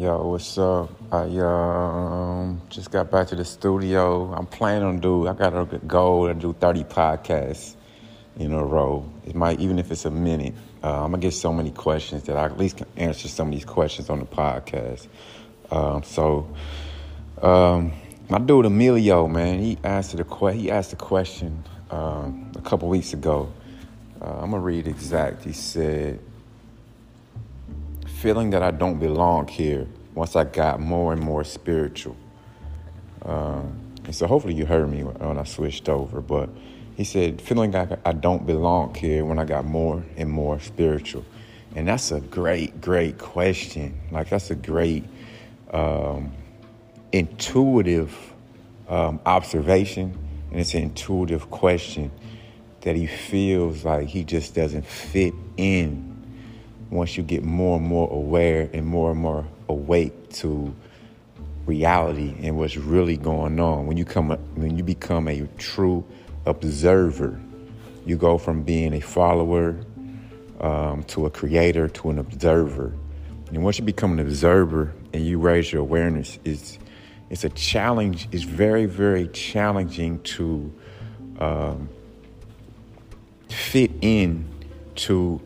Yo, what's up? I um just got back to the studio. I'm planning on do. I got a goal to do 30 podcasts in a row. It might even if it's a minute. Uh, I'm gonna get so many questions that I at least can answer some of these questions on the podcast. Um, so, um, my dude Emilio, man, he answered a que- he asked a question um, a couple weeks ago. Uh, I'm gonna read exact. He said feeling that I don't belong here once I got more and more spiritual. Um, and so hopefully you heard me when I switched over, but he said, feeling like I don't belong here when I got more and more spiritual. And that's a great, great question. Like, that's a great, um, intuitive um, observation. And it's an intuitive question that he feels like he just doesn't fit in once you get more and more aware and more and more awake to reality and what's really going on when you come when you become a true observer you go from being a follower um, to a creator to an observer. And once you become an observer and you raise your awareness it's it's a challenge it's very very challenging to um, fit in to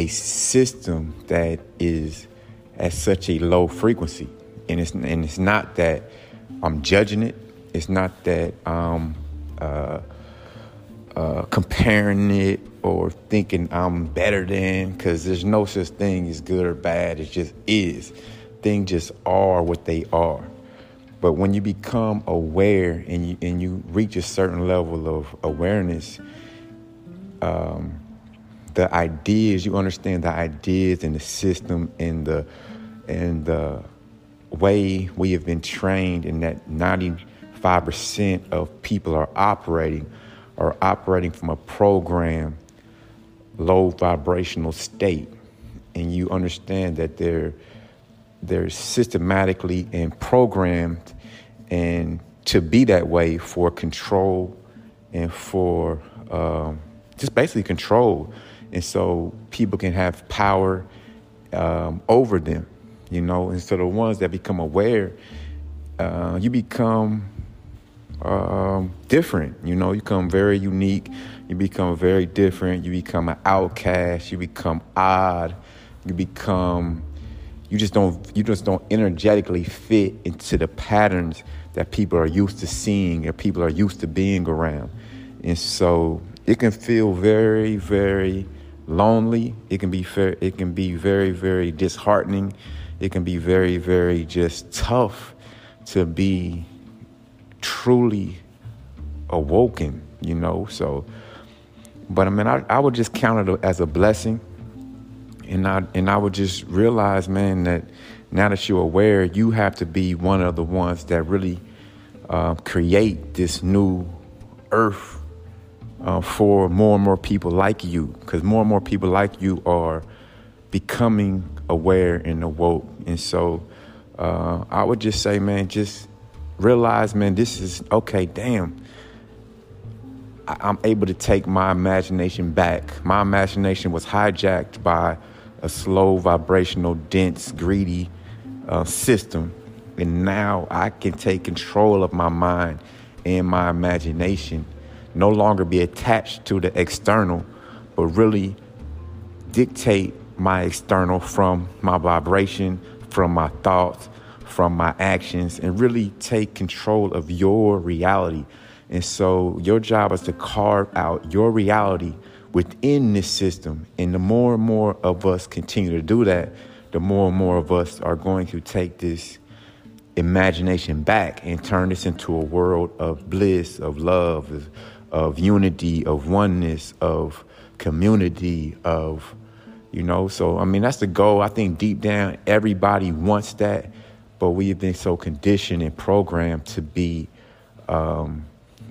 a system that is at such a low frequency. And it's, and it's not that I'm judging it, it's not that I'm uh, uh, comparing it or thinking I'm better than, because there's no such thing as good or bad, it just is. Things just are what they are. But when you become aware and you, and you reach a certain level of awareness, um, the ideas, you understand the ideas and the system and the and the way we have been trained and that 95% of people are operating are operating from a program low vibrational state. And you understand that they're they're systematically and programmed and to be that way for control and for um, just basically control and so people can have power um, over them, you know. And so the ones that become aware, uh, you become um, different. You know, you become very unique. You become very different. You become an outcast. You become odd. You become you just don't you just don't energetically fit into the patterns that people are used to seeing or people are used to being around. And so it can feel very, very lonely. It can be fair, it can be very, very disheartening. It can be very, very just tough to be truly awoken, you know. So, but I mean, I, I would just count it as a blessing, and I and I would just realize, man, that now that you're aware, you have to be one of the ones that really uh, create this new earth uh, for more and more people like you, because more and more people like you are becoming aware and awoke. And so uh, I would just say, man, just realize, man, this is okay, damn. I- I'm able to take my imagination back. My imagination was hijacked by a slow, vibrational, dense, greedy uh, system. And now I can take control of my mind and my imagination no longer be attached to the external, but really dictate my external from my vibration, from my thoughts, from my actions, and really take control of your reality. And so your job is to carve out your reality within this system. And the more and more of us continue to do that, the more and more of us are going to take this imagination back and turn this into a world of bliss, of love, of, of unity, of oneness, of community, of, you know, so I mean, that's the goal. I think deep down, everybody wants that, but we have been so conditioned and programmed to be um,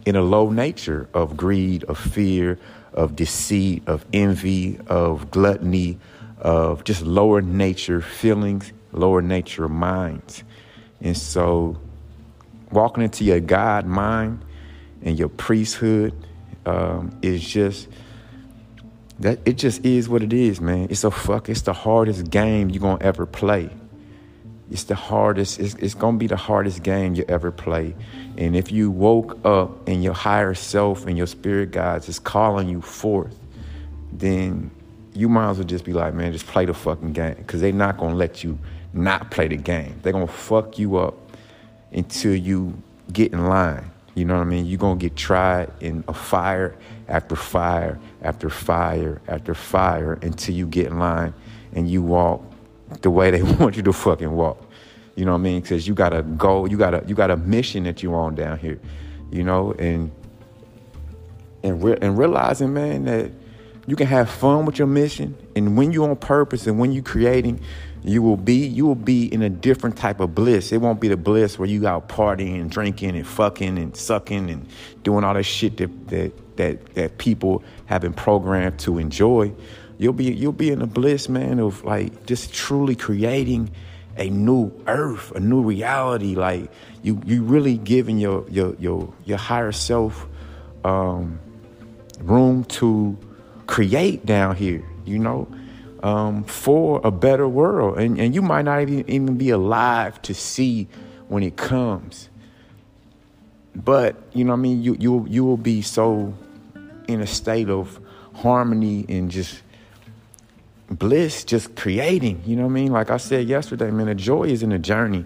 in a low nature of greed, of fear, of deceit, of envy, of gluttony, of just lower nature feelings, lower nature minds. And so, walking into your God mind, and your priesthood um, is just that it just is what it is, man. It's a fuck. It's the hardest game you're gonna ever play. it's the hardest, it's, it's gonna be the hardest game you ever play. And if you woke up and your higher self and your spirit guides is calling you forth, then you might as well just be like, man, just play the fucking game. Cause they're not gonna let you not play the game. They're gonna fuck you up until you get in line. You know what I mean? You're gonna get tried in a fire after fire after fire after fire until you get in line and you walk the way they want you to fucking walk. You know what I mean? Because you got a goal, you got a you got a mission that you on down here. You know, and and re- and realizing, man, that you can have fun with your mission, and when you're on purpose and when you're creating, you will be you will be in a different type of bliss. It won't be the bliss where you out partying and drinking and fucking and sucking and doing all that shit that that that, that people have been programmed to enjoy you'll be you'll be in a bliss, man, of like just truly creating a new earth, a new reality. Like you you really giving your your your your higher self um, room to create down here, you know, um, for a better world. And and you might not even, even be alive to see when it comes. But, you know what I mean, you you you will be so in a state of harmony and just bliss just creating, you know what I mean? Like I said yesterday, man, the joy is in the journey,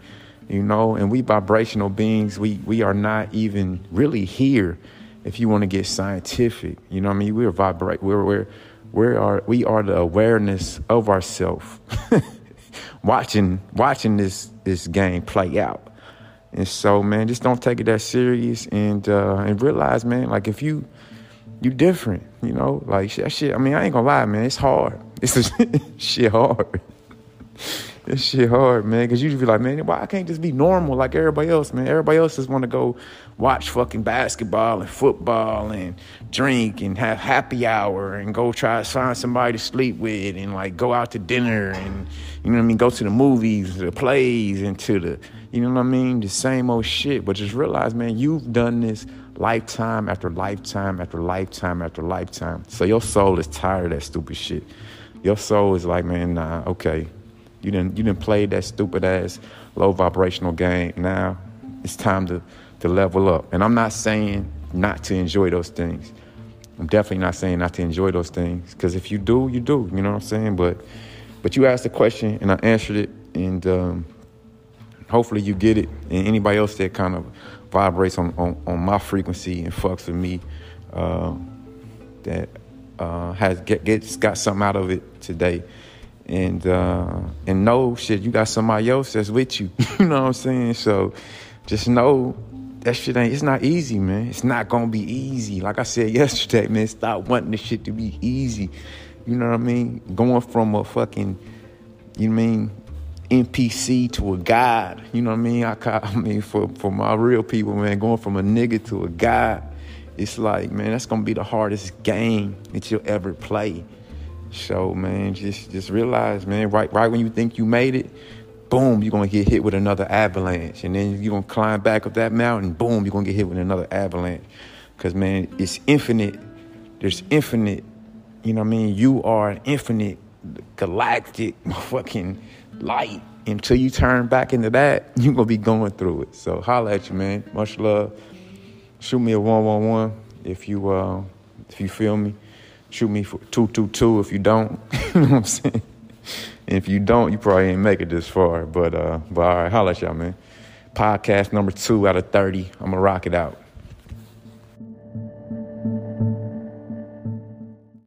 you know, and we vibrational beings, we we are not even really here if you want to get scientific. You know what I mean? We're vibrate we're we're we are we are the awareness of ourselves. watching watching this this game play out. And so, man, just don't take it that serious and uh, and realize, man, like if you you different, you know, like that shit. I mean, I ain't gonna lie, man, it's hard. It's shit hard. This shit hard, man. Cause you be like, man, why I can't just be normal like everybody else, man? Everybody else just want to go watch fucking basketball and football and drink and have happy hour and go try to find somebody to sleep with and like go out to dinner and you know what I mean, go to the movies, the plays, and to the you know what I mean, the same old shit. But just realize, man, you've done this lifetime after lifetime after lifetime after lifetime. So your soul is tired of that stupid shit. Your soul is like, man, nah, okay. You didn't you didn't play that stupid ass low vibrational game. Now it's time to to level up. And I'm not saying not to enjoy those things. I'm definitely not saying not to enjoy those things. Because if you do, you do. You know what I'm saying? But but you asked the question and I answered it, and um, hopefully you get it. And anybody else that kind of vibrates on, on, on my frequency and fucks with me uh, that uh, has get, gets got something out of it today and uh, and know shit you got somebody else that's with you you know what i'm saying so just know that shit ain't it's not easy man it's not gonna be easy like i said yesterday man stop wanting this shit to be easy you know what i mean going from a fucking you know what i mean NPC to a god. You know what I mean? I, I mean, for, for my real people, man, going from a nigga to a god, it's like, man, that's gonna be the hardest game that you'll ever play. So, man, just just realize, man, right right when you think you made it, boom, you're gonna get hit with another avalanche, and then you're gonna climb back up that mountain, boom, you're gonna get hit with another avalanche. Cause man, it's infinite. There's infinite. You know what I mean? You are infinite galactic fucking light. Until you turn back into that, you're gonna be going through it. So holla at you, man. Much love. Shoot me a one one one if you uh, if you feel me. Shoot me for two two two if you don't. you know what I'm saying? If you don't, you probably ain't make it this far. But uh, but all right, holla at y'all, man. Podcast number two out of thirty. I'm gonna rock it out.